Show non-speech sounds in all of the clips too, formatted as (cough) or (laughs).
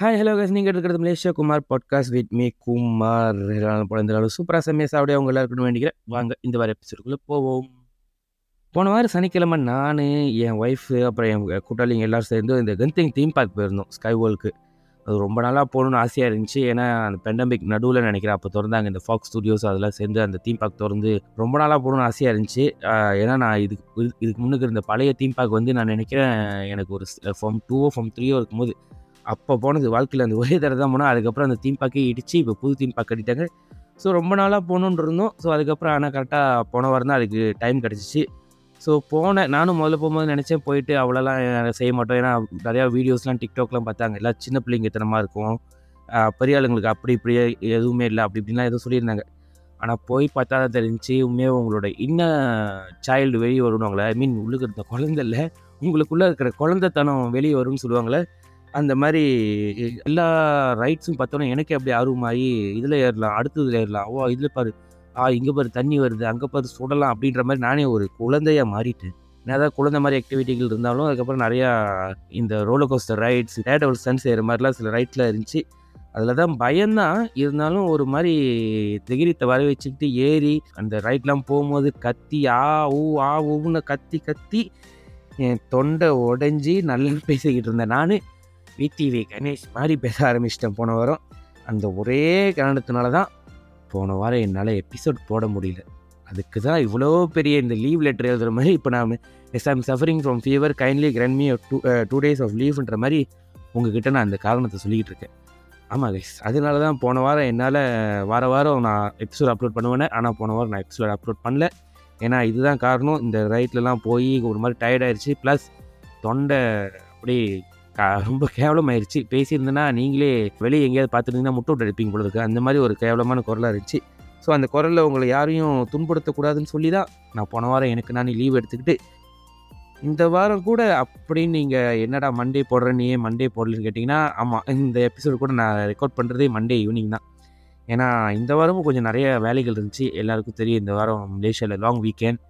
Hi hello guys. நீங்கள் இருக்கிறது Malaysia Kumar podcast with me Kumar. பிறந்தாலும் சூப்பராக செம்மையாக சாப்பிட அவங்க எல்லாருக்கும் வேண்டிக்கிறேன் வாங்க இந்த வார எபிசோடுக்குள்ளே போவோம். போன வாரம் சனிக்கிழமை நான் என் ஒய்ஃபு அப்புறம் என் கூட்டாளிங்க எல்லோரும் சேர்ந்து இந்த கந்திங் தீம் பார்க் போயிருந்தோம் ஸ்கை வேர்ல்க்கு அது ரொம்ப நாளாக போகணுன்னு ஆசையாக இருந்துச்சு. ஏன்னா அந்த பெண்டமிக் நடுவில் நினைக்கிறேன் அப்போ திறந்தாங்க இந்த ஃபாக்ஸ் ஸ்டுடியோஸ் அதெல்லாம் சேர்ந்து அந்த தீம் பார்க் திறந்து ரொம்ப நாளாக போகணுன்னு ஆசையாக இருந்துச்சு. ஏன்னா நான் இதுக்கு இது- இதுக்கு முன்னுக்கு இருந்த பழைய தீம் பார்க் வந்து நான் நினைக்கிறேன் எனக்கு ஒரு ஃபார்ம் டூவோ ஃபார்ம் த்ரீயோ இருக்கும்போது அப்போ போனது வாழ்க்கையில் அந்த ஒரே தடவை தான் போனோம் அதுக்கப்புறம் அந்த தீம் பார்க்கே இடித்து இப்போ புது தீம் பார்க் கட்டிட்டாங்க. ஸோ ரொம்ப நாளாக போகணுன்னு இருந்தோம். ஸோ அதுக்கப்புறம் ஆனால் கரெக்டாக போன வாரம் தான் அதுக்கு டைம் கிடச்சிச்சு. ஸோ போனேன். நானும் முதல்ல போகும்போது நினச்சேன் போயிட்டு அவ்வளோலாம் செய்ய மாட்டோம். ஏன்னா நிறையா வீடியோஸ்லாம் டிக்டாக்லாம் பார்த்தாங்க. எல்லாம் சின்ன பிள்ளைங்க பிள்ளைங்கத்தனமாக இருக்கும். பெரிய ஆளுங்களுக்கு அப்படி இப்படி எதுவுமே இல்லை. அப்படி இப்படின்லாம் எதுவும் சொல்லியிருந்தாங்க. ஆனால் போய் பார்த்தா தான் தெரிஞ்சு உண்மையாக உங்களோட இன்ன சைல்டு வெளியே வருவாங்களே ஐ மீன் உள்ளுக்கு இருந்த குழந்தை இல்லை. உங்களுக்குள்ளே இருக்கிற குழந்தைத்தனம் வெளியே வரும்னு சொல்லுவாங்களே அந்த மாதிரி எல்லா ரைட்ஸும் பார்த்தோன்னா எனக்கே அப்படி ஆர்வமாகி இதில் ஏறலாம் அடுத்ததில் ஏறலாம். ஓ இதில் பாரு. ஆ இங்கே பாரு தண்ணி வருது. அங்கே பாரு சுடலாம் அப்படின்ற மாதிரி நானே ஒரு குழந்தையாக மாறிட்டேன். ஏதாவது குழந்தை மாதிரி ஆக்டிவிட்டிகள் இருந்தாலும் அதுக்கப்புறம் நிறையா இந்த ரோலர் கோஸ்டர் ரைட்ஸ் டேடவல் சன் செய்கிற மாதிரிலாம் சில ரைட்ஸில் இருந்துச்சு. அதில் தான் பயம்தான் இருந்தாலும் ஒரு மாதிரி திகிரித்தை வர வச்சுக்கிட்டு ஏறி அந்த ரைட்லாம் போகும்போது கத்தி ஆ ஊ ஆ ஊன்னு கத்தி கத்தி என் தொண்டை உடைஞ்சி நல்லா (laughs) பேசிக்கிட்டு இருந்தேன். நான் விடிவி கணேஷ் மாதிரி பேச ஆரம்பிச்சிட்டேன் போன வாரம். அந்த ஒரே காரணத்தினால தான் போன வாரம் என்னால் எபிசோட் போட முடியல. அதுக்கு தான் இவ்வளோ பெரிய இந்த லீவ் லெட்டர் எழுதுகிற மாதிரி இப்போ நான் as I'm suffering from fever kindly grant me two two days of லீவ்ன்ற மாதிரி உங்ககிட்ட நான் அந்த காரணத்தை சொல்லிக்கிட்டு இருக்கேன். ஆமாம் கைஸ் அதனால தான் போன வாரம் என்னால் வார வாரம் நான் எபிசோட் அப்லோட் பண்ணுவேன் ஆனால் போன வாரம் நான் எபிசோட் அப்லோட் பண்ணல. ஏன்னா இதுதான் காரணம். இந்த ரைட்லலாம் போய் ஒரு மாதிரி டயர்டாயிருச்சு ப்ளஸ் தொண்டை அப்படியே ரொம்ப கேவலமாயிருச்சு. பேசியிருந்தேன்னா நீங்களே வெளியே எங்கேயாவது பார்த்துருந்தீங்கன்னா முட்டை விட்டு அடிப்பீங்க போல இருக்கு. அந்த மாதிரி ஒரு கேவலமான குரலாக இருந்துச்சு. ஸோ அந்த குரலில் உங்களை யாரையும் துன்புறுத்தக்கூடாதுன்னு சொல்லி தான் நான் போன வாரம் எனக்கு நான் லீவ் எடுத்துக்கிட்டு இந்த வாரம் கூட அப்படின்னு நீங்கள் என்னடா மண்டே போடுற நீ ஏன் மண்டே போடலன்னு கேட்டிங்கன்னா ஆமாம் இந்த எபிசோடு கூட நான் ரெக்கார்ட் பண்ணுறதே மண்டே ஈவினிங் தான். ஏன்னா இந்த வாரமும் கொஞ்சம் நிறைய வேலைகள் இருந்துச்சு. எல்லாருக்கும் தெரியும் இந்த வாரம் மலேசியாவில் long weekend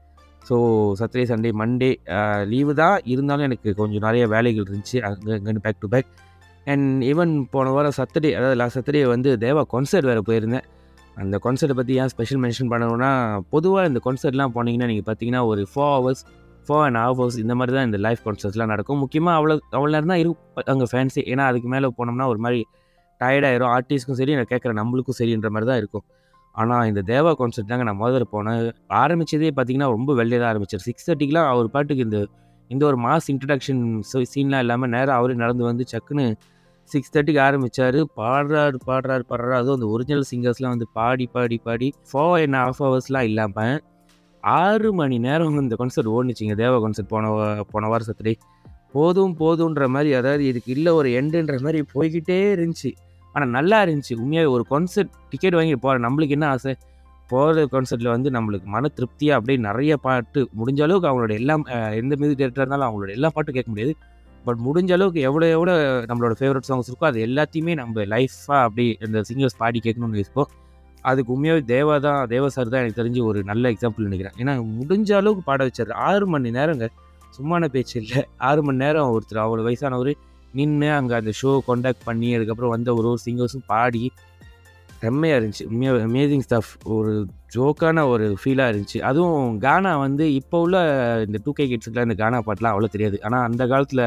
so Saturday Sunday Monday leave தான். இருந்தாலும் எனக்கு கொஞ்சம் நிறைய வேலைகள் இருந்துச்சு. அங்கே இங்கேன்னு back to back and even போன வாரம் சாட்டர்டே அதாவது லாஸ்ட் சாட்டர்டே வந்து தேவா கான்சர்ட் வேறு போயிருந்தேன். அந்த கான்சர்ட்டை பற்றி ஏன் ஸ்பெஷல் மென்ஷன் பண்ணணும்னா பொதுவாக இந்த கான்சர்ட்லாம் போனீங்கன்னா நீங்கள் பார்த்தீங்கன்னா ஒரு four hours four and half hours இந்த மாதிரி தான் இந்த லைஃப் கான்சர்ட்ஸ்லாம் நடக்கும். முக்கியமாக அவ்வளோ அவ்வளோ நேரம் தான் இருக்கும் அங்கே ஃபேன்ஸே ஏன்னா அதுக்கு மேலே போனோம்னா ஒரு மாதிரி டயர்டாயிரும் ஆர்டிஸ்ட்க்கும் சரி நான் கேட்குற நம்மளுக்கும் சரின்ற மாதிரி தான் இருக்கும். ஆனால் இந்த தேவா கான்சர்ட் தாங்க நான் முதல்ல போனேன். ஆரம்பிச்சதே பார்த்தீங்கன்னா ரொம்ப வெளியே தான் ஆரம்பிச்சார் சிக்ஸ் தேர்ட்டிக்கெலாம் அவர் பாட்டுக்கு இந்த இந்த ஒரு மாஸ் இன்ட்ரடக்ஷன் சீன்லாம் இல்லாமல் நேராக அவரே நடந்து வந்து சக்குன்னு சிக்ஸ் தேர்ட்டிக்கு ஆரம்பிச்சார். பாடுறாரு பாடுறாரு பாடுறாரு. அதுவும் அந்த ஒரிஜினல் சிங்கர்ஸ்லாம் வந்து பாடி பாடி பாடி ஃபோர் அண்ட் ஹாஃப் ஹவர்ஸ்லாம் இல்லாமல் ஆறு மணி நேரம் இந்த கான்சர்ட் ஓடுனுச்சிங்க தேவா கான்சர்ட் போன போன வாரம் சத்துடே போதும் போதுன்ற மாதிரி அதாவது இதுக்கு இல்லை ஒரு எண்டுன்ற மாதிரி போய்கிட்டே இருந்துச்சு. ஆனால் நல்லா இருந்துச்சு. உண்மையாக ஒரு கான்சர்ட் டிக்கெட் வாங்கி போகிறேன் நம்மளுக்கு என்ன ஆசை? போகிற கான்சர்ட்டில் வந்து நம்மளுக்கு மன திருப்தியாக அப்படியே நிறைய பாட்டு முடிஞ்ச அளவுக்கு அவங்களோட எல்லாம் எந்த மியூசிக் டேரக்டர் இருந்தாலும் அவங்களோட எல்லா பாட்டும் கேட்க முடியாது. பட் முடிஞ்ச அளவுக்கு எவ்வளோ எவ்வளோ நம்மளோட ஃபேவரட் சாங்ஸ் இருக்கோ அது எல்லாத்தையுமே நம்ம லைஃபாக அப்படி இந்த சிங்கர்ஸ் பாடி கேட்கணும்னு யோசிப்போம் அதுக்கு உண்மையாகவே தேவா தான் தேவா சார் தான் எனக்கு தெரிஞ்சு ஒரு நல்ல எக்ஸாம்பிள் நினைக்கிறேன். ஏன்னா முடிஞ்ச அளவுக்கு பாட வச்சார். ஆறு மணி நேரங்க. சும்மான பேச்சு இல்லை. ஆறு மணி நேரம் ஒருத்தர் அவ்வளோ வயசானவர். நின்று அங்கே அந்த ஷோ காண்டாக்ட் பண்ணி அதுக்கப்புறம் வந்த ஒரு ஒரு சிங்கர்ஸும் பாடி செம்மையாக இருந்துச்சு. உண்மையாக அமேசிங் ஸ்டஃப் ஒரு ஜோக்கான ஒரு ஃபீலாக இருந்துச்சு. அதுவும் கானா வந்து இப்போ உள்ள இந்த டூ கே கிட்ஸுக்குலாம் இந்த கானா பாட்டுலாம் அவ்வளோ தெரியாது. ஆனால் அந்த காலத்தில்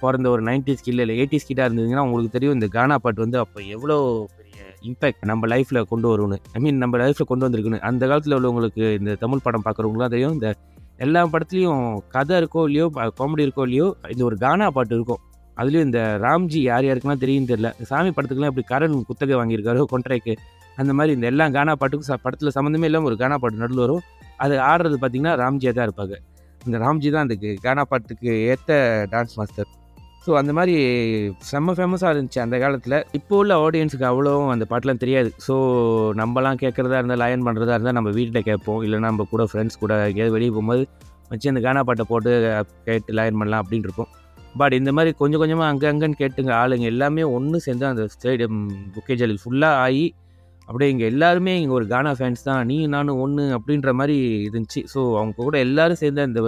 பிறந்த ஒரு நைன்டிஸ் கிட் இல்லை எயிட்டிஸ் கிட்டாக இருந்ததுங்கன்னா உங்களுக்கு தெரியும் இந்த கானா பாட்டு வந்து அப்போ எவ்வளோ பெரிய இம்பேக்ட் நம்ம லைஃப்பில் கொண்டு வரும்னு. ஐ மீன் நம்ம லைஃப்பில் கொண்டு வந்திருக்குன்னு. அந்த காலத்தில் உள்ளவங்களுக்கு இந்த தமிழ் படம் பார்க்குறவங்களாம் தெரியும். இந்த எல்லா படத்துலையும் கதை இருக்கோ இல்லையோ காமெடி இருக்கோ இல்லையோ இந்த ஒரு கானா பாட்டு இருக்கும். அதுலேயும் இந்த ராம்ஜி யார் யாருக்குலாம் தெரியும் தெரியல. சாமி படத்துக்குலாம் இப்படி கரண் குத்தகை வாங்கியிருக்காரோ கொன்ட்ரைக்கு அந்த மாதிரி இந்த எல்லா கானா பாட்டுக்கும் ச- படத்தில் சம்மந்தமே இல்லாமல் ஒரு கானா பாட்டு நடுவில் வரும். அது ஆடுறது பார்த்தீங்கன்னா ராம்ஜியாக தான் இருப்பாங்க. இந்த ராம்ஜி தான் அதுக்கு கானா பாட்டுக்கு ஏற்ற டான்ஸ் மாஸ்டர் ஸோ அந்த மாதிரி செம்ம ஃபேமஸாக இருந்துச்சு அந்த காலத்தில். இப்போ உள்ள ஆடியன்ஸுக்கு அவ்வளோவும் அந்த பாட்டெலாம் தெரியாது. ஸோ நம்மலாம் கேட்குறதா இருந்தால் லயன் பண்ணுறதா இருந்தால் நம்ம வீட்டில் கேட்போம். இல்லைனா நம்ம கூட ஃப்ரெண்ட்ஸ் கூட எங்கேயாவது வெளியே போகும்போது வச்சு அந்த கானா பாட்டை போட்டு கேட்டு லயன் பண்ணலாம் அப்படின்னு இருப்போம். பட் இந்த மாதிரி கொஞ்சம் கொஞ்சமாக அங்கே அங்கன்னு கேட்டுங்க ஆளுங்க எல்லாமே ஒன்று சேர்ந்து அந்த ஸ்டேடியம் புக்கேஜல் ஃபுல்லாக ஆகி அப்படியே இங்கே எல்லாருமே இங்கே ஒரு கானா ஃபேன்ஸ் தான் நீ நானும் ஒன்று அப்படின்ற மாதிரி இருந்துச்சு. ஸோ அவங்க கூட எல்லாரும் சேர்ந்து அந்த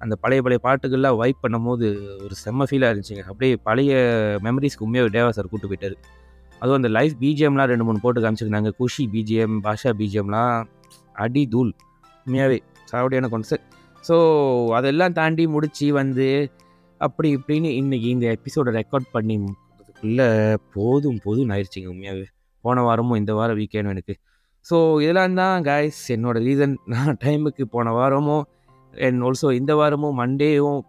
அந்த பழைய பழைய பாட்டுகள்லாம் வைப் பண்ணும்போது ஒரு செம்ம ஃபீலாக இருந்துச்சுங்க. அப்படியே பழைய மெமரிஸ்க்கு உண்மையாக தேவா சார் கூட்டு போயிட்டார். அதுவும் அந்த லைஃப் பிஜிஎம்லாம் ரெண்டு மூணு போட்டு காமிச்சிருந்தாங்க. குஷி பிஜிஎம் பாஷா பிஜிஎம்லாம் அடி தூள். உண்மையாகவே சாவடியான கான்செப்ட் ஸோ அதெல்லாம் தாண்டி முடித்து வந்து அப்படி இப்படின்னு இன்றைக்கி இந்த எபிசோடை ரெக்கார்ட் பண்ணி முடிக்கிறதுக்குள்ளே போதும் போதும் ஆயிடுச்சிங்க உண்மையாகவே போன வாரமும் இந்த வாரம் வீக்கெண்டும் எனக்கு. ஸோ இதெல்லாம் தான் கைஸ் என்னோடய ரீசன் நான் டைமுக்கு போன வாரமும் அண்ட் ஆல்சோ இந்த வாரமும் மண்டேவும்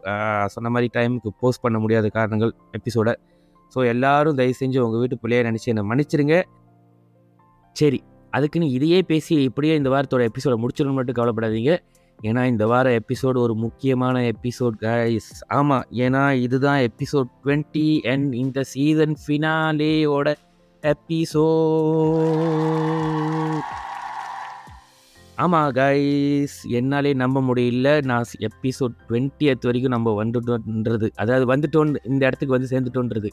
சொன்ன மாதிரி டைமுக்கு போஸ்ட் பண்ண முடியாத காரணங்கள் எபிசோடை ஸோ எல்லோரும் தயவு செஞ்சு உங்கள் வீட்டு பிள்ளைய நினச்சி என்னை மன்னிச்சிருங்க. சரி அதுக்குன்னு இதையே பேசி இப்படியே இந்த வாரத்தோட எபிசோடை முடிச்சிடணும் மட்டும் கவலைப்படாதீங்க. ஏன்னா இந்த வார எபிசோடு ஒரு முக்கியமான எபிசோட் கைஸ் ஆமாம் ஏன்னா இதுதான் எபிசோட் டுவெண்ட்டி அண்ட் இந்த சீசன் ஃபினாலேயோட எபிசோட் ஆமாம் கைஸ் என்னாலே நம்ப முடியல. நான் எபிசோட் டுவெண்ட்டியத் வரைக்கும் நம்ம வந்துட்டோன்றது. அதாவது வந்துட்டோன் இந்த இடத்துக்கு வந்து சேர்ந்துட்டோன்றது.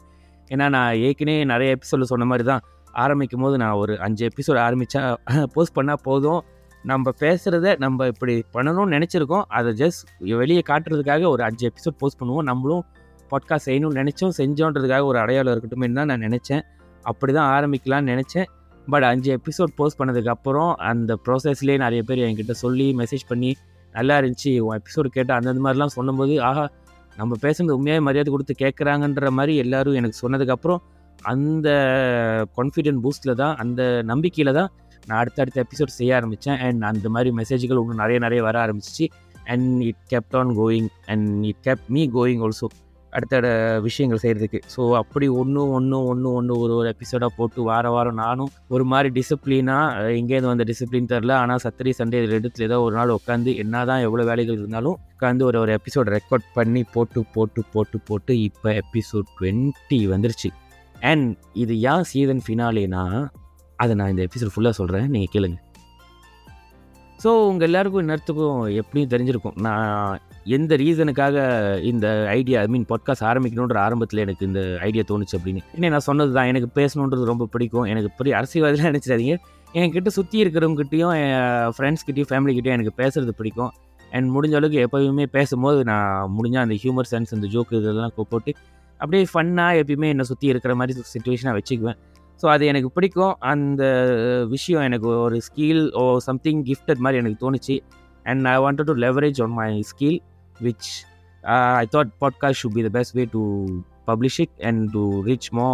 ஏன்னா நான் ஏற்கனவே நிறைய எபிசோடில் சொன்ன மாதிரி தான் ஆரம்பிக்கும் போது நான் ஒரு அஞ்சு எபிசோட் ஆரம்பித்தா போஸ்ட் (laughs) பண்ணால் போதும். நம்ம பேசுகிறத நம்ம இப்படி பண்ணணும்னு நினச்சிருக்கோம். அதை ஜஸ்ட் வெளியே காட்டுறதுக்காக ஒரு அஞ்சு எபிசோட் போஸ்ட் பண்ணுவோம். நம்மளும் பாட்காஸ்ட் செய்யணும்னு நினச்சோம். செஞ்சோன்றதுக்காக ஒரு அடையாளம் இருக்கட்டும் தான் நான் நினச்சேன். அப்படி தான் ஆரம்பிக்கலான்னு நினச்சேன். பட் அஞ்சு எபிசோட் போஸ்ட் பண்ணதுக்கப்புறம் அந்த ப்ராசஸ்லேயே நிறைய பேர் என்கிட்ட சொல்லி மெசேஜ் பண்ணி நல்லா இருந்துச்சு உன் எபிசோடு கேட்டு அந்தந்த மாதிரிலாம் சொல்லும்போது ஆஹா நம்ம பேசுனது உண்மையாக மரியாதை கொடுத்து கேட்குறாங்கன்ற மாதிரி எல்லோரும் எனக்கு சொன்னதுக்கப்புறம் அந்த கான்ஃபிடென்ட் பூஸ்டில் தான் அந்த நம்பிக்கையில் தான் நான் அடுத்தடுத்த எபிசோட் செய்ய ஆரம்பித்தேன் அண்ட் அந்த மாதிரி மெசேஜ்கள் இன்னும் நிறைய நிறைய வர ஆரம்பிச்சிச்சு. And it kept on going and it kept me going also அடுத்த விஷயங்கள் செய்கிறதுக்கு ஸோ அப்படி ஒன்று ஒன்று ஒன்று ஒன்று ஒரு ஒரு எபிசோடாக போட்டு வார வாரம் நானும் ஒரு மாதிரி டிசிப்ளினாக எங்கேருந்து வந்த டிசிப்ளின் தெரில ஆனால் சத்திரி சண்டே ரெண்டுத்தில் ஏதோ ஒரு நாள் உட்காந்து என்ன தான் எவ்வளோ வேலைகள் இருந்தாலும் உட்காந்து ஒரு ஒரு எபிசோட் ரெக்கார்ட் பண்ணி போட்டு போட்டு போட்டு போட்டு இப்போ எபிசோட் டுவெண்ட்டி வந்துருச்சு. அண்ட் இது ஏன் சீசன் ஃபினாலேனா அதை நான் இந்த எபிசோட் ஃபுல்லாக சொல்கிறேன் நீங்கள் கேளுங்க. ஸோ உங்கள் எல்லாருக்கும் இன்னத்துக்கும் எப்படியும் தெரிஞ்சிருக்கும். நான் எந்த ரீசனுக்காக இந்த ஐடியா ஐ மீன் பாட்காஸ்ட் ஆரம்பிக்கணுன்ற ஆரம்பத்தில் எனக்கு இந்த ஐடியா தோணுச்சு அப்படின்னு. என்ன நான் சொன்னது தான். எனக்கு பேசணுன்றது ரொம்ப பிடிக்கும். எனக்கு பெரிய அரசியல்வாதிலாம் (laughs) நினச்சிடாதீங்க. என்கிட்ட சுற்றி இருக்கிறவங்ககிட்டையும் என் ஃப்ரெண்ட்ஸ்கிட்டையும் ஃபேமிலிக்கிட்டையும் எனக்கு பேசுகிறது பிடிக்கும். அண்ட் முடிஞ்ச அளவுக்கு எப்போயுமே பேசும்போது நான் முடிஞ்சால் அந்த ஹியூமர் சென்ஸ் அந்த ஜோக்கு இதெல்லாம் போட்டு அப்படியே ஃபன்னாக எப்பயுமே என்னை சுற்றி இருக்கிற மாதிரி சுச்சுவேஷனாக வச்சுக்குவேன். ஸோ அது எனக்கு பிடிக்கும். அந்த விஷயம் எனக்கு ஒரு ஸ்கில் ஓ சம்திங் கிஃப்டட் மாதிரி எனக்கு தோணுச்சு. And I wanted to leverage on my skill which I thought podcast should be the best way to publish it and to reach more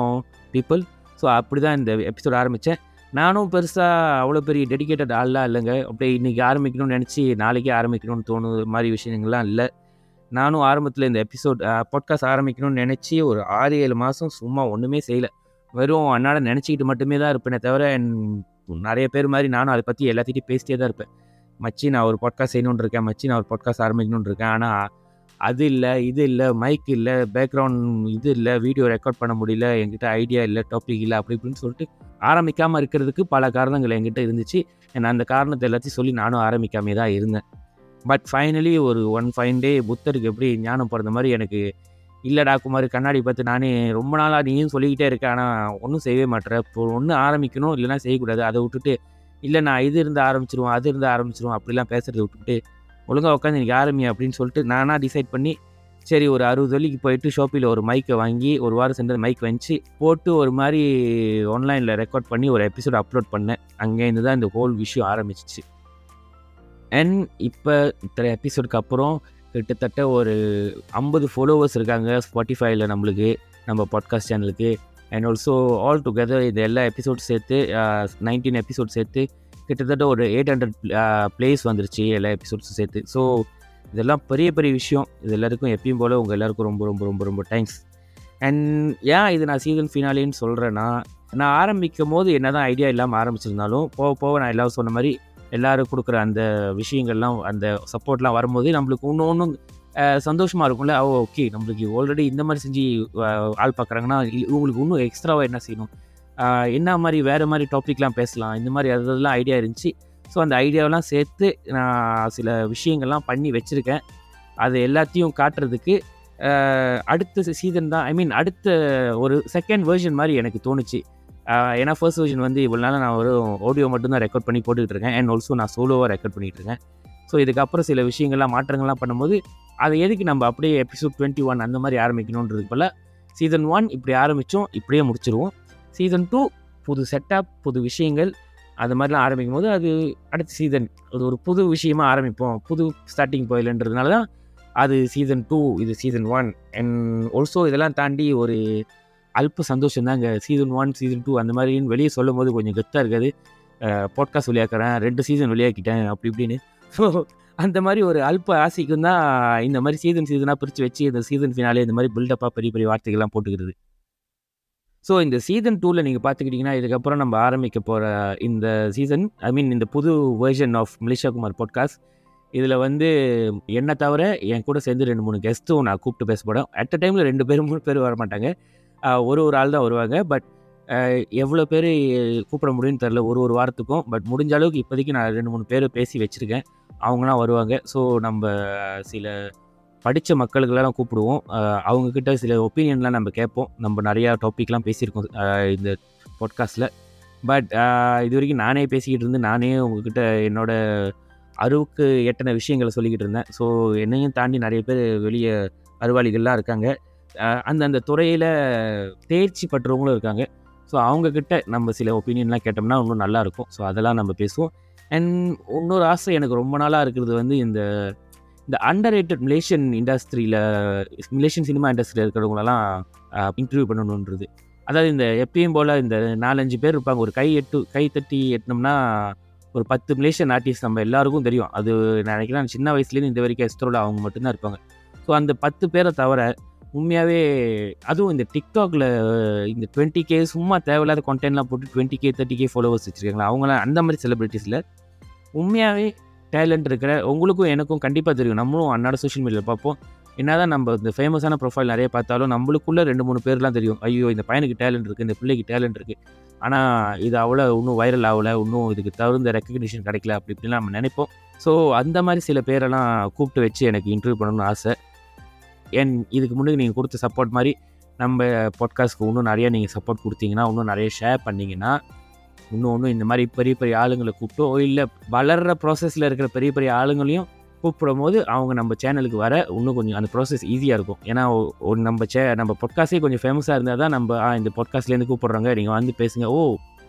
people so அப்படி தான் இந்த எபிசோட் ஆரம்பித்தேன் நானும் பெருசாக அவ்வளோ பெரிய டெடிக்கேட்டட் ஆள்லாம் இல்லைங்க. அப்படியே இன்றைக்கி ஆரம்பிக்கணும்னு நினச்சி நாளைக்கே ஆரம்பிக்கணும்னு தோணுது. மாதிரி விஷயங்கள்லாம் இல்லை. நானும் ஆரம்பத்தில் இந்த எபிசோட் பாட்காஸ்ட் uh, ஆரம்பிக்கணும்னு நினச்சி ஒரு ஆறு ஏழு மாதம் சும்மா ஒன்றுமே செய்யலை. வெறும் என்னால் நினச்சிக்கிட்டு மட்டுமே தான் இருப்பேனே தவிர நிறைய பேர் மாதிரி நானும் அதை பற்றி எல்லாத்திட்டையும் பேசிட்டே தான் இருப்பேன். மச்சி நான் ஒரு பாட்காஸ்ட் செய்யணுன்னு இருக்கேன். மச்சி நான் ஒரு பாட்காஸ்ட் ஆரம்பிக்கணும்னு இருக்கேன். ஆனால் அது இல்லை இது இல்லை மைக் இல்லை பேக்ரவுண்ட் இது இல்லை வீடியோ ரெக்கார்ட் பண்ண முடியல என்கிட்ட ஐடியா இல்லை டாபிக் இல்லை அப்படி இப்படின்னு சொல்லிட்டு ஆரம்பிக்காமல் இருக்கிறதுக்கு பல காரணங்கள் என்கிட்ட இருந்துச்சு. நான் அந்த காரணத்தை எல்லாத்தையும் சொல்லி நானும் ஆரம்பிக்காமே தான் இருந்தேன். பட் ஃபைனலி ஒரு ஒன் ஃபைன் டே புத்தருக்கு எப்படி ஞானம் பிறந்த மாதிரி எனக்கு இல்லைடா குமார் கண்ணாடி பார்த்து நானே ரொம்ப நாளாக நீயும் சொல்லிக்கிட்டே இருக்கேன் ஆனால் ஒன்றும் செய்யவே மாட்டேற இப்போ ஒன்று ஆரம்பிக்கணும் இல்லைனா செய்யக்கூடாது. அதை விட்டுட்டு இல்லை நான் இது இருந்து ஆரம்பிச்சிருவோம் அது இருந்து ஆரம்பிச்சிருவோம் அப்படிலாம் பேசுகிறத விட்டுட்டு ஒழுங்காக உட்காந்து எனக்கு ஆரம்பி அப்படின்னு சொல்லிட்டு நானாக டிசைட் பண்ணி சரி ஒரு அறுபது வழிக்கு போயிட்டு ஷோப்பியில் ஒரு மைக்கை வாங்கி ஒரு வாரம் சென்று மைக் வந்துச்சு போட்டு ஒரு மாதிரி ஆன்லைனில் ரெக்கார்ட் பண்ணி ஒரு எபிசோட் அப்லோட் பண்ணேன். அங்கேருந்து தான் இந்த ஹோல் விஷயம் ஆரம்பிச்சிச்சு. அண்ட் இப்போ இத்தனை எபிசோடுக்கு அப்புறம் கிட்டத்தட்ட ஒரு ஐம்பது ஃபாலோவர்ஸ் இருக்காங்க ஸ்பாட்டிஃபைல நம்மளுக்கு நம்ம பாட்காஸ்ட் சேனலுக்கு அண்ட் ஆல்சோ ஆல் டுகெதர் இது எல்லா எபிசோட் சேர்த்து நைன்டீன் எபிசோட் சேர்த்து கிட்டத்தட்ட ஒரு எயிட் ஹண்ட்ரட் பிளேஸ் வந்துருச்சு எல்லா எபிசோட்ஸும் சேர்த்து. ஸோ இதெல்லாம் பெரிய பெரிய விஷயம். இது எல்லாருக்கும் எப்பயும் போல் உங்கள் எல்லாருக்கும் ரொம்ப ரொம்ப ரொம்ப ரொம்ப தேங்க்ஸ் அண்ட் ஏன் இது நான் சீசன் ஃபினாலின்னு சொல்கிறேன்னா நான் ஆரம்பிக்கும் போது என்ன தான் ஐடியா இல்லாமல் ஆரம்பிச்சிருந்தாலும் போக போக நான் எல்லாரும் சொன்ன மாதிரி எல்லோரும் கொடுக்குற அந்த விஷயங்கள்லாம் அந்த சப்போர்ட்லாம் வரும்போது நம்மளுக்கு இன்னும் ஒன்றும் சந்தோஷமாக இருக்கும்ல? ஓ ஓகே நம்மளுக்கு ஆல்ரெடி இந்த மாதிரி செஞ்சு ஆள் பார்க்குறாங்கன்னா இவங்களுக்கு இன்னும் எக்ஸ்ட்ராவாக என்ன செய்யணும்? என்ன மாதிரி வேறு மாதிரி டாப்பிக்லாம் பேசலாம். இந்த மாதிரி அதெல்லாம் ஐடியா இருந்துச்சு. ஸோ அந்த ஐடியாவெலாம் சேர்த்து நான் சில விஷயங்கள்லாம் பண்ணி வச்சுருக்கேன். அது எல்லாத்தையும் காட்டுறதுக்கு அடுத்த சீசன் தான் ஐ மீன் அடுத்த ஒரு செகண்ட் வேர்ஷன் மாதிரி எனக்கு தோணுச்சு. ஏன்னா ஃபர்ஸ்ட் வெர்ஷன் வந்து இவ்வளோ நாள் நான் ஒரு ஆடியோ மட்டும்தான் ரெக்கார்ட் பண்ணி போட்டுக்கிட்டு இருக்கேன் அண்ட் ஆல்சோ நான் சோலோவாக ரெக்கார்ட் பண்ணிகிட்டு இருக்கேன் ஸோ இதுக்கப்புறம் சில விஷயங்கள்லாம் மாற்றங்கள்லாம் பண்ணும்போது அதை எதுக்கு நம்ம அப்படியே எபிசோட் டுவெண்ட்டி ஒன் அந்த மாதிரி ஆரம்பிக்கணுன்றது போல் சீசன் ஒன் இப்படி ஆரம்பித்தோம் இப்படியே முடிச்சிருவோம். சீசன் டூ புது செட்டப் புது விஷயங்கள் அது மாதிரிலாம் ஆரம்பிக்கும் போது அது அடுத்த சீசன் அது ஒரு புது விஷயமா ஆரம்பிப்போம். புது ஸ்டார்டிங் போயிலன்றதுனால தான் அது சீசன் டூ இது சீசன் ஒன் அண்ட் ஆல்சோ இதெல்லாம் தாண்டி ஒரு அல்ப சந்தோஷம் தாங்க. சீசன் ஒன் சீசன் டூ அந்த மாதிரின்னு வெளியே சொல்லும் போது கொஞ்சம் கெத்தாக இருக்காது. பாட்காஸ்ட் வெளியாக்குறேன். ரெண்டு சீசன் வெளியாக்கிட்டேன். அப்படி இப்படின்னு. ஸோ அந்த மாதிரி ஒரு அல்ப ஆசைக்கும் தான் இந்த மாதிரி சீசன் சீசனாக பிரித்து வச்சு இந்த சீசன் ஃபினாலே இந்த மாதிரி பில்டப்பாக பெரிய பெரிய வார்த்தைகள்லாம் போட்டுக்கிறது. ஸோ இந்த சீசன் டூவில் நீங்கள் பார்த்துக்கிட்டிங்கன்னா இதுக்கப்புறம் நம்ம ஆரம்பிக்க போகிற இந்த சீசன் ஐ மீன் இந்த புது version of Malaysia Kumar podcast இதில் வந்து என்னை தவிர என் கூட சேர்ந்து ரெண்டு மூணு கெஸ்ட்டும் நான் கூப்பிட்டு பேச போகிறேன் அட் அ டைமில் ரெண்டு பேரும் மூணு பேர் வர மாட்டாங்க ஒரு ஒரு ஆள் தான் வருவாங்க. பட் எவ்வளோ பேர் கூப்பிட முடியும்னு தெரில ஒரு ஒரு வாரத்துக்கும். பட் முடிஞ்ச அளவுக்கு இப்போதைக்கு நான் ரெண்டு மூணு பேர் பேசி வச்சுருக்கேன். அவங்களாம் வருவாங்க. ஸோ நம்ம சில படித்த மக்களுக்கெல்லாம் கூப்பிடுவோம். அவங்கக்கிட்ட சில ஒப்பீனியன்லாம் நம்ம கேட்போம். நம்ம நிறையா டாப்பிக்லாம் பேசியிருக்கோம். இந்த பாட்காஸ்ட்டில் பட் இது வரைக்கும் நானே பேசிக்கிட்டு இருந்து நானே உங்ககிட்ட என்னோட அருவுக்கு எட்டன விஷயங்களை சொல்லிக்கிட்டு இருந்தேன். ஸோ என்னையும் தாண்டி நிறைய பேர் வெளியே அறிவாளிகள்லாம் இருக்காங்க. அந்தந்த துறையில் தேர்ச்சி பெற்றவங்களும் இருக்காங்க. ஸோ அவங்கக்கிட்ட நம்ம சில ஒப்பீனியன்லாம் கேட்டோம்னா இன்னும் நல்லாயிருக்கும். ஸோ அதெல்லாம் நம்ம பேசுவோம். அண்ட் இன்னொரு ஆசை எனக்கு ரொம்ப நாளாக இருக்கிறது வந்து இந்த இந்த அண்டர் ரேட்டட் மலேசியன் இண்டஸ்ட்ரியில் மலேசியன் சினிமா இண்டஸ்ட்ரியில் இருக்கிறவங்களெல்லாம் இன்டர்வியூ பண்ணணுன்றது. அதாவது இந்த எப்பயும் போல் இந்த நாலஞ்சு பேர் இருப்பாங்க. ஒரு கை எட்டு கை தட்டி எட்டினோம்னா ஒரு பத்து மலேசியன் ஆர்டிஸ்ட் நம்ம எல்லாருக்கும் தெரியும். அது நினைக்கிறேன் சின்ன வயசுலேருந்து இந்த வரைக்கும் எஸ்ட்ரோவில் அவங்க மட்டும்தான் இருப்பாங்க. ஸோ அந்த பத்து பேரை தவிர உண்மையாகவே அதுவும் இந்த டிக்டாக்ல இந்த டுவெண்ட்டி கே சும்மா தேவையில்லாத கண்டென்ட்லாம் போட்டு twenty K thirty K followers வச்சுருக்காங்களா? அவங்களாம் அந்த மாதிரி செலிபிரிட்டிஸில் உண்மையாகவே டேலண்ட் இருக்கிற உங்களுக்கும் எனக்கும் கண்டிப்பாக தெரியும். நம்மளும் அன்னாட சோஷியல் மீடியாவில் பார்ப்போம். என்னதான் நம்ம இந்த ஃபேமஸான ப்ரொஃபைல் நிறைய பார்த்தாலும் நம்மளுக்குள்ளே ரெண்டு மூணு பேர்லாம் தெரியும். ஐயோ இந்த பையனுக்கு டேலண்ட் இருக்குது இந்த பிள்ளைக்கு டேலண்ட் இருக்குது ஆனால் இது அவ்வளோ இன்னும் வைரல் ஆகலை இன்னும் இதுக்கு தகுந்த ரெக்கக்னிஷன் கிடைக்கல அப்படி இப்படிலாம் நம்ம நினைப்போம். ஸோ அந்த மாதிரி சில பேரெல்லாம் கூப்பிட்டு வச்சு எனக்கு இன்டர்வியூ பண்ணணும்னு ஆசை. ஏன் இதுக்கு முன்னாடி நீங்கள் கொடுத்த சப்போர்ட் மாதிரி நம்ம பாட்காஸ்ட்க்கு இன்னும் நிறையா நீங்கள் சப்போர்ட் கொடுத்தீங்கன்னா இன்னும் நிறைய ஷேர் பண்ணிங்கன்னா இன்னும் ஒன்றும் இந்த மாதிரி பெரிய பெரிய ஆளுங்களை கூப்பிட்டோ இல்லை வளர்கிற ப்ராசஸில் இருக்கிற பெரிய பெரிய ஆளுங்களையும் கூப்பிடும் போது அவங்க நம்ம சேனலுக்கு வர இன்னும் கொஞ்சம் அந்த ப்ராசஸ் ஈஸியாக இருக்கும். ஏன்னா ஒரு நம்ம சே நம்ம பாட்காஸ்டே கொஞ்சம் ஃபேமஸாக இருந்தால் தான் நம்ம ஆ இந்த பாட்காஸ்ட்லேருந்து கூப்பிட்றாங்க நீங்கள் வந்து பேசுங்க. ஓ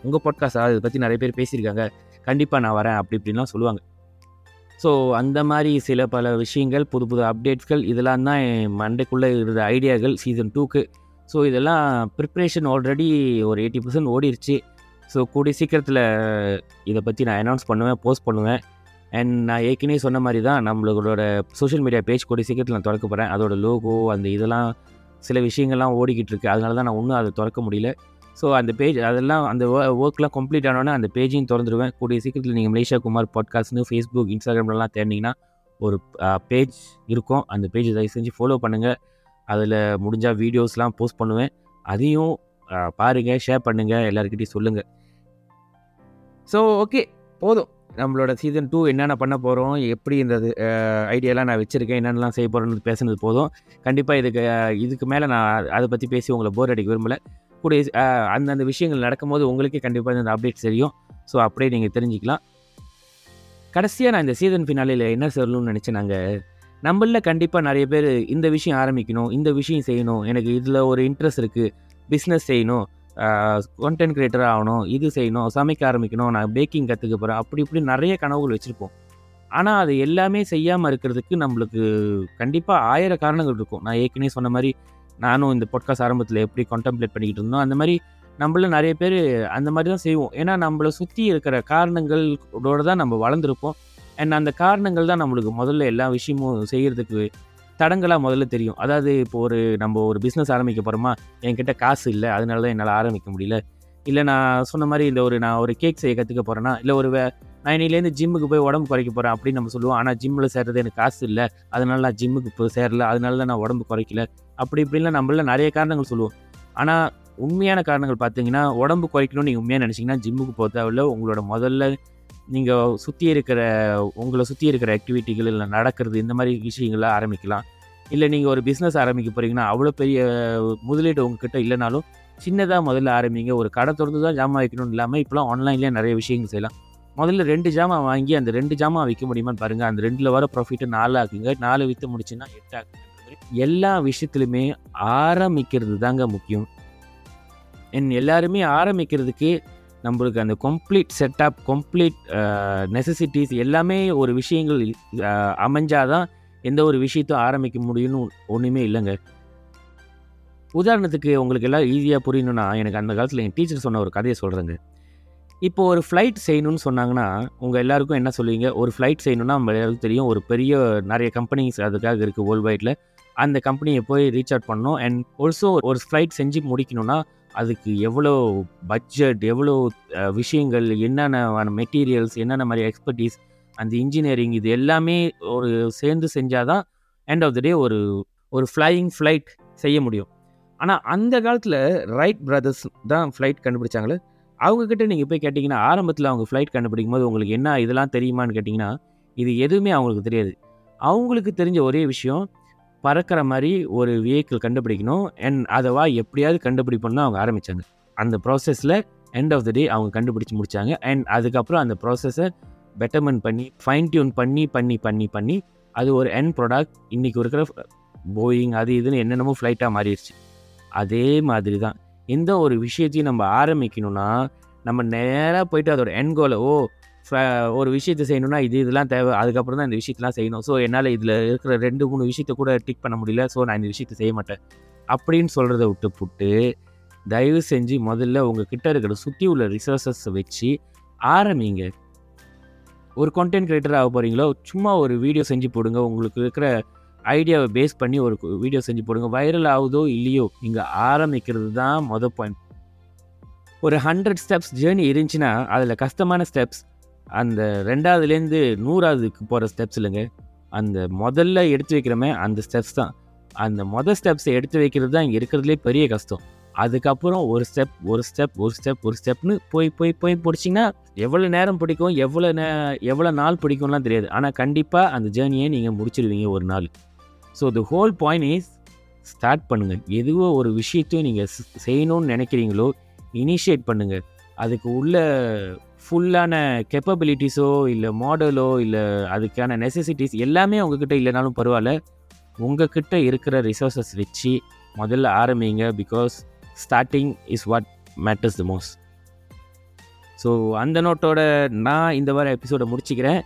உங்கள் பாட்காஸ்ட் அதை பற்றி நிறைய பேர் பேசியிருக்காங்க. கண்டிப்பாக நான் வரேன். அப்படி இப்படின்லாம் சொல்லுவாங்க. ஸோ அந்த மாதிரி சில பல விஷயங்கள் புது புது அப்டேட்ஸ்கள் இதெல்லாம் தான் என் மண்டைக்குள்ளே இருந்த ஐடியாக்கள் சீசன் டூக்கு ஸோ இதெல்லாம் ப்ரிப்ரேஷன் ஆல்ரெடி ஒரு எயிட்டி பர்சன்ட் ஓடிடுச்சு ஸோ கூடிய சீக்கிரத்தில் இதை பற்றி நான் அனௌன்ஸ் பண்ணுவேன் போஸ்ட் பண்ணுவேன். அண்ட் நான் ஏற்கனவே சொன்ன மாதிரி தான் நம்மளோட சோஷியல் மீடியா பேஜ் கூடிய சீக்கிரத்தில் நான் திறக்க போகிறேன் அதோட லோகோ அந்த இதெல்லாம் சில விஷயங்கள்லாம் ஓடிக்கிட்டு இருக்கு. அதனால தான் நான் ஒன்றும் அதை திறக்க முடியல. ஸோ அந்த பேஜ் அதெல்லாம் அந்த ஒர்க்லாம் கம்ப்ளீட் ஆனோடனே அந்த பேஜையும் திறந்துருவேன். கூடிய சீக்கிரத்தில் நீங்கள் மலேசியா குமார் பாட்காஸ்ட்னு ஃபேஸ்புக் இன்ஸ்டாகிராம்லாம் தேடினீங்கன்னா ஒரு பேஜ் இருக்கும். அந்த பேஜ் தயவு செஞ்சு ஃபாலோ பண்ணுங்கள் அதில் முடிஞ்சால் வீடியோஸ்லாம் போஸ்ட் பண்ணுவேன். அதையும் பாருங்கள் ஷேர் பண்ணுங்கள் எல்லாருக்கிட்டையும் சொல்லுங்கள் ஸோ ஓகே போதும். நம்மளோட சீசன் டூ என்னென்ன பண்ண போகிறோம் எப்படி இந்த ஐடியாலாம் நான் வச்சுருக்கேன். என்னென்னலாம் செய்ய போகிறேன்னு பேசுனது போதும். கண்டிப்பாக இதுக்கு இதுக்கு மேலே நான் அதை பற்றி பேசி உங்களை போர் அடிக்க விரும்பலை. கூட அந்தந்த விஷயங்கள் நடக்கும்போது உங்களுக்கே கண்டிப்பாக அந்த அப்டேட்ஸ் தெரியும். ஸோ அப்படியே நீங்கள் தெரிஞ்சுக்கலாம். கடைசியாக நான் இந்த சீசன் ஃபினாலியில் என்ன சொல்லணும்னு நினச்சேன் நாங்கள் நம்மளில் கண்டிப்பாக நிறைய பேர் இந்த விஷயம் ஆரம்பிக்கணும் இந்த விஷயம் செய்யணும் எனக்கு இதில் ஒரு இன்ட்ரெஸ்ட் இருக்குது பிஸ்னஸ் செய்யணும் கண்டென்ட் கிரியேட்டராக ஆகணும் இது செய்யணும் சமைக்க ஆரம்பிக்கணும் நான் பேக்கிங் கற்றுக்க போகிறேன் அப்படி இப்படி நிறைய கனவுகள் வச்சுருப்போம். ஆனால் அது எல்லாமே செய்யாமல் இருக்கிறதுக்கு நம்மளுக்கு கண்டிப்பாக ஆயிரம் காரணங்கள் இருக்கும். நான் ஏற்கனவே சொன்ன மாதிரி நானும் இந்த பாட்காஸ்ட் ஆரம்பத்தில் எப்படி கான்டெம்ப்ளேட் பண்ணிக்கிட்டு இருந்தோம் அந்த மாதிரி நம்மள நிறைய பேர் அந்த மாதிரி தான் செய்வோம். ஏன்னா நம்மளை சுற்றி இருக்கிற காரணங்களோட தான் நம்ம வளர்ந்துருப்போம். அண்ட் அந்த காரணங்கள் தான் நம்மளுக்கு முதல்ல எல்லா விஷயமும் செய்கிறதுக்கு தடங்களாக முதல்ல தெரியும். அதாவது இப்போ ஒரு நம்ம ஒரு பிஸ்னஸ் ஆரம்பிக்க போகிறோமா என்கிட்ட காசு இல்லை அதனால தான் என்னால் ஆரம்பிக்க முடியல. இல்லை நான் சொன்ன மாதிரி இந்த ஒரு நான் ஒரு கேக் செய்ய கற்றுக்க போகிறேன்னா இல்லை ஒரு நான் இன்னிலேருந்து ஜிம்முக்கு போய் உடம்பு குறைக்க போகிறேன் அப்படின்னு நம்ம சொல்லுவோம். ஆனால் ஜிம்மில் சேர்றது எனக்கு காசு இல்லை. அதனால நான் ஜிம்முக்கு போய் சேரல. அதனால தான் நான் உடம்பு குறைக்கல. அப்படி இப்படிலாம் நம்மள நிறைய காரணங்கள் சொல்லுவோம். ஆனால் உண்மையான காரணங்கள் பார்த்தீங்கன்னா உடம்பு குறைக்கணும்னு நீங்கள் உண்மையாக நினச்சிங்கன்னா ஜிம்முக்கு போக தேவையில்ல உங்களோட முதல்ல நீங்கள் சுற்றி இருக்கிற உங்களை சுற்றி இருக்கிற ஆக்டிவிட்டிகள் இல்லை நடக்கிறது இந்த மாதிரி விஷயங்களை ஆரம்பிக்கலாம். இல்லை நீங்கள் ஒரு பிஸ்னஸ் ஆரம்பிக்க போகிறீங்கன்னா அவ்வளோ பெரிய முதலீடு உங்ககிட்ட இல்லைனாலும் சின்னதாக முதல்ல ஆரம்பிங்க. ஒரு கடை திறந்து தான் ஜாமான் வைக்கணும்னு இல்லாமல் இப்போலாம் ஆன்லைன்லேயே நிறைய விஷயங்கள் செய்யலாம். முதல்ல ரெண்டு ஜாமான் வாங்கி அந்த ரெண்டு ஜாமான் விற்க முடியுமான்னு பாருங்கள் அந்த ரெண்டில் வர ப்ராஃபிட்டை நாலு ஆக்குங்க. நாலு விற்று முடிச்சுன்னா எட்டு ஆக்குங்க. எல்லா விஷயத்துலையுமே ஆரம்பிக்கிறது தாங்க முக்கியம். என் எல்லாருமே ஆரம்பிக்கிறதுக்கு நம்மளுக்கு அந்த கம்ப்ளீட் செட்டப் கம்ப்ளீட் நெசசிட்டிஸ் எல்லாமே ஒரு விஷயங்கள் அமைஞ்சாதான் எந்த ஒரு விஷயத்தையும் ஆரம்பிக்க முடியும்னு ஒன்றுமே இல்லைங்க. உதாரணத்துக்கு உங்களுக்கு எல்லாம் ஈஸியாக புரியணும்னா எனக்கு அந்த காலத்தில் என் டீச்சர் சொன்ன ஒரு கதையை சொல்கிறேங்க இப்போ ஒரு ஃப்ளைட் செய்யணும்னு சொன்னாங்கன்னா உங்கள் எல்லாருக்கும் என்ன சொல்லுவீங்க? ஒரு ஃப்ளைட் செய்யணும்னா நம்ம எல்லாருக்கும் தெரியும் ஒரு பெரிய நிறைய கம்பெனிஸ் அதுக்காக இருக்குது வேர்ல்டு வைட்டில் அந்த கம்பெனியை போய் ரீச் அவுட் பண்ணணும். அண்ட் ஆல்சோ ஒரு ஃப்ளைட் செஞ்சு முடிக்கணும்னா அதுக்கு எவ்வளோ பட்ஜெட் எவ்வளோ விஷயங்கள் என்னென்ன மெட்டீரியல்ஸ் என்னென்ன மாதிரி எக்ஸ்பர்டீஸ் அந்த இன்ஜினியரிங் இது எல்லாமே ஒரு சேர்ந்து செஞ்சால் தான் எண்ட் ஆஃப் த டே ஒரு ஒரு ஃப்ளையிங் ஃப்ளைட் செய்ய முடியும். ஆனால் அந்த காலத்தில் ரைட் பிரதர்ஸ் தான் ஃப்ளைட் கண்டுபிடிச்சாங்களே அவங்கக்கிட்ட நீங்கள் போய் கேட்டிங்கன்னா ஆரம்பத்தில் அவங்க ஃப்ளைட் கண்டுபிடிக்கும் போது உங்களுக்கு என்ன இதெல்லாம் தெரியுமான்னு கேட்டிங்கன்னா இது எதுவுமே அவங்களுக்கு தெரியாது. அவங்களுக்கு தெரிஞ்ச ஒரே விஷயம் பறக்கிற மாதிரி ஒரு வெஹிக்கிள் கண்டுபிடிக்கணும். அண்ட் அதவா எப்படியாவது கண்டுபிடிப்போம்னு அவங்க ஆரம்பித்தாங்க அந்த ப்ராசஸில் எண்ட் ஆஃப் த டே அவங்க கண்டுபிடிச்சி முடிச்சாங்க. அண்ட் அதுக்கப்புறம் அந்த ப்ராசஸை பெட்டர்மெண்ட் பண்ணி ஃபைன் டியூன் பண்ணி பண்ணி பண்ணி பண்ணி அது ஒரு எண்ட் ப்ராடக்ட் இன்றைக்கி இருக்கிற போயிங் அது இதுன்னு என்னென்னமோ ஃப்ளைட்டாக மாறிடுச்சு. அதே மாதிரி தான். எந்த ஒரு விஷயத்தையும் நம்ம ஆரம்பிக்கணும்னா நம்ம நேராக போயிட்டு அதோட என் கோலை ஓ ஒரு விஷயத்தை செய்யணும்னா இது இதெல்லாம் தேவை. அதுக்கப்புறம் தான் இந்த விஷயத்தெலாம் செய்யணும். ஸோ என்னால் இதில் இருக்கிற ரெண்டு மூணு விஷயத்த கூட டிக் பண்ண முடியல. ஸோ நான் இந்த விஷயத்தை செய்ய மாட்டேன். அப்படின்னு சொல்கிறத விட்டு புட்டு தயவு செஞ்சு முதல்ல உங்கள் கிட்ட இருக்கிற சுற்றி உள்ள ரிசோர்ஸஸை வச்சு ஆரம்பிங்க. ஒரு கண்டென்ட் கிரியேட்டர் ஆக போகிறீங்களோ சும்மா ஒரு வீடியோ செஞ்சு போடுங்க. உங்களுக்கு இருக்கிற ஐடியாவை பேஸ் பண்ணி ஒரு வீடியோ செஞ்சு போடுங்க. வைரல் ஆகுதோ இல்லையோ நீங்கள் ஆரம்பிக்கிறது தான் மொதல் பாயிண்ட் ஒரு ஹண்ட்ரட் ஸ்டெப்ஸ் ஜேர்னி இருந்துச்சுன்னா அதில் கஷ்டமான ஸ்டெப்ஸ் அந்த ரெண்டாவதுலேருந்து நூறாவதுக்கு போகிற ஸ்டெப்ஸ் இல்லைங்க. அந்த முதல்ல எடுத்து வைக்கிறோமே அந்த ஸ்டெப்ஸ் தான். அந்த மொதல் ஸ்டெப்ஸை எடுத்து வைக்கிறது தான் இங்கே இருக்கிறதுலே பெரிய கஷ்டம். அதுக்கப்புறம் ஒரு ஸ்டெப் ஒரு ஸ்டெப் ஒரு ஸ்டெப் ஒரு ஸ்டெப்னு போய் போய் போய் பிடிச்சிங்கன்னா எவ்வளோ நேரம் பிடிக்கும் எவ்வளோ நே எவ்வளோ நாள் பிடிக்கும்லாம் தெரியாது. ஆனால் கண்டிப்பாக அந்த ஜேர்னியை நீங்கள் முடிச்சிடுவீங்க ஒரு நாள். So the whole point is start பண்ணுங்கள் எதுவோ ஒரு விஷயத்தையும் நீங்கள் செய்யணும்னு நினைக்கிறீங்களோ இனிஷியேட் பண்ணுங்கள் அதுக்கு உள்ள ஃபுல்லான கெப்பபிலிட்டிஸோ இல்லை மாடலோ இல்லை அதுக்கான நெசசிட்டிஸ் எல்லாமே உங்ககிட்ட இல்லைனாலும் பரவாயில்ல. உங்ககிட்ட இருக்கிற ரிசோர்ஸஸ் வச்சு முதல்ல ஆரம்பிங்க because starting is what matters the most so அந்த நோட்டோட நான் இந்த வாரம் எபிசோடை முடிச்சுக்கிறேன்.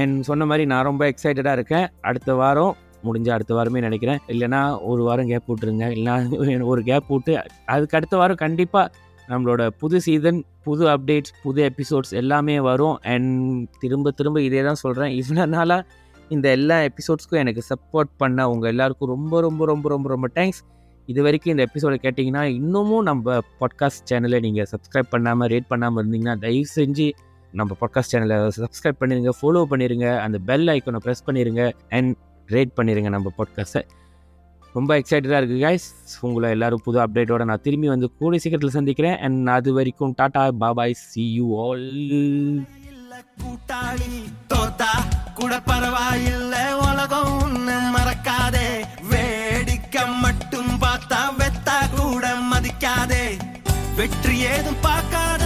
அண்ட் சொன்ன மாதிரி நான் ரொம்ப எக்ஸைட்டடாக இருக்கேன். அடுத்த வாரம் முடிஞ்ச அடுத்த வாரமே நினைக்கிறேன். இல்லைனா ஒரு வாரம் கேப் விட்டுருங்க இல்லைனா ஒரு கேப் விட்டு அதுக்கு அடுத்த வாரம் கண்டிப்பாக நம்மளோட புது சீசன் புது அப்டேட்ஸ் புது எபிசோட்ஸ் எல்லாமே வரும். அண்ட் திரும்ப திரும்ப இதே தான் சொல்கிறேன் இவ்வளோ நாளாக இந்த எல்லா எபிசோட்ஸ்க்கும் எனக்கு சப்போர்ட் பண்ண உங்கள் எல்லாருக்கும் ரொம்ப ரொம்ப ரொம்ப ரொம்ப ரொம்ப தேங்க்ஸ் இது வரைக்கும் இந்த எபிசோடை கேட்டிங்கன்னா இன்னமும் நம்ம பாட்காஸ்ட் சேனலை நீங்கள் சப்ஸ்கிரைப் பண்ணாமல் ரேட் பண்ணாமல் இருந்தீங்கன்னா தயவு செஞ்சு நம்ம பாட்காஸ்ட் சேனலை சப்ஸ்கிரைப் பண்ணிடுங்க ஃபாலோ பண்ணிடுங்க அந்த பெல் ஐக்கனை ப்ரெஸ் பண்ணிடுங்க அண்ட் ரேட் பண்ணிடுங்க நம்ம பாட்காஸ்ட்டை ரொம்ப எக்ஸைட்டடாக இருக்குது கைஸ் உங்களை எல்லாரும் புது அப்டேட்டோட நான் திரும்பி வந்து கூடிய சீக்கிரத்தில் சந்திக்கிறேன். அண்ட் அது வரைக்கும் tata bye bye see you all கூட்டாளி தோத்தா கூட பரவாயில்ல உலகம் ஒன்று மறக்காதே. வேடிக்கை மட்டும் பார்த்தா வெத்தா கூட மதிக்காதே. வெற்றி ஏதும் பார்க்காத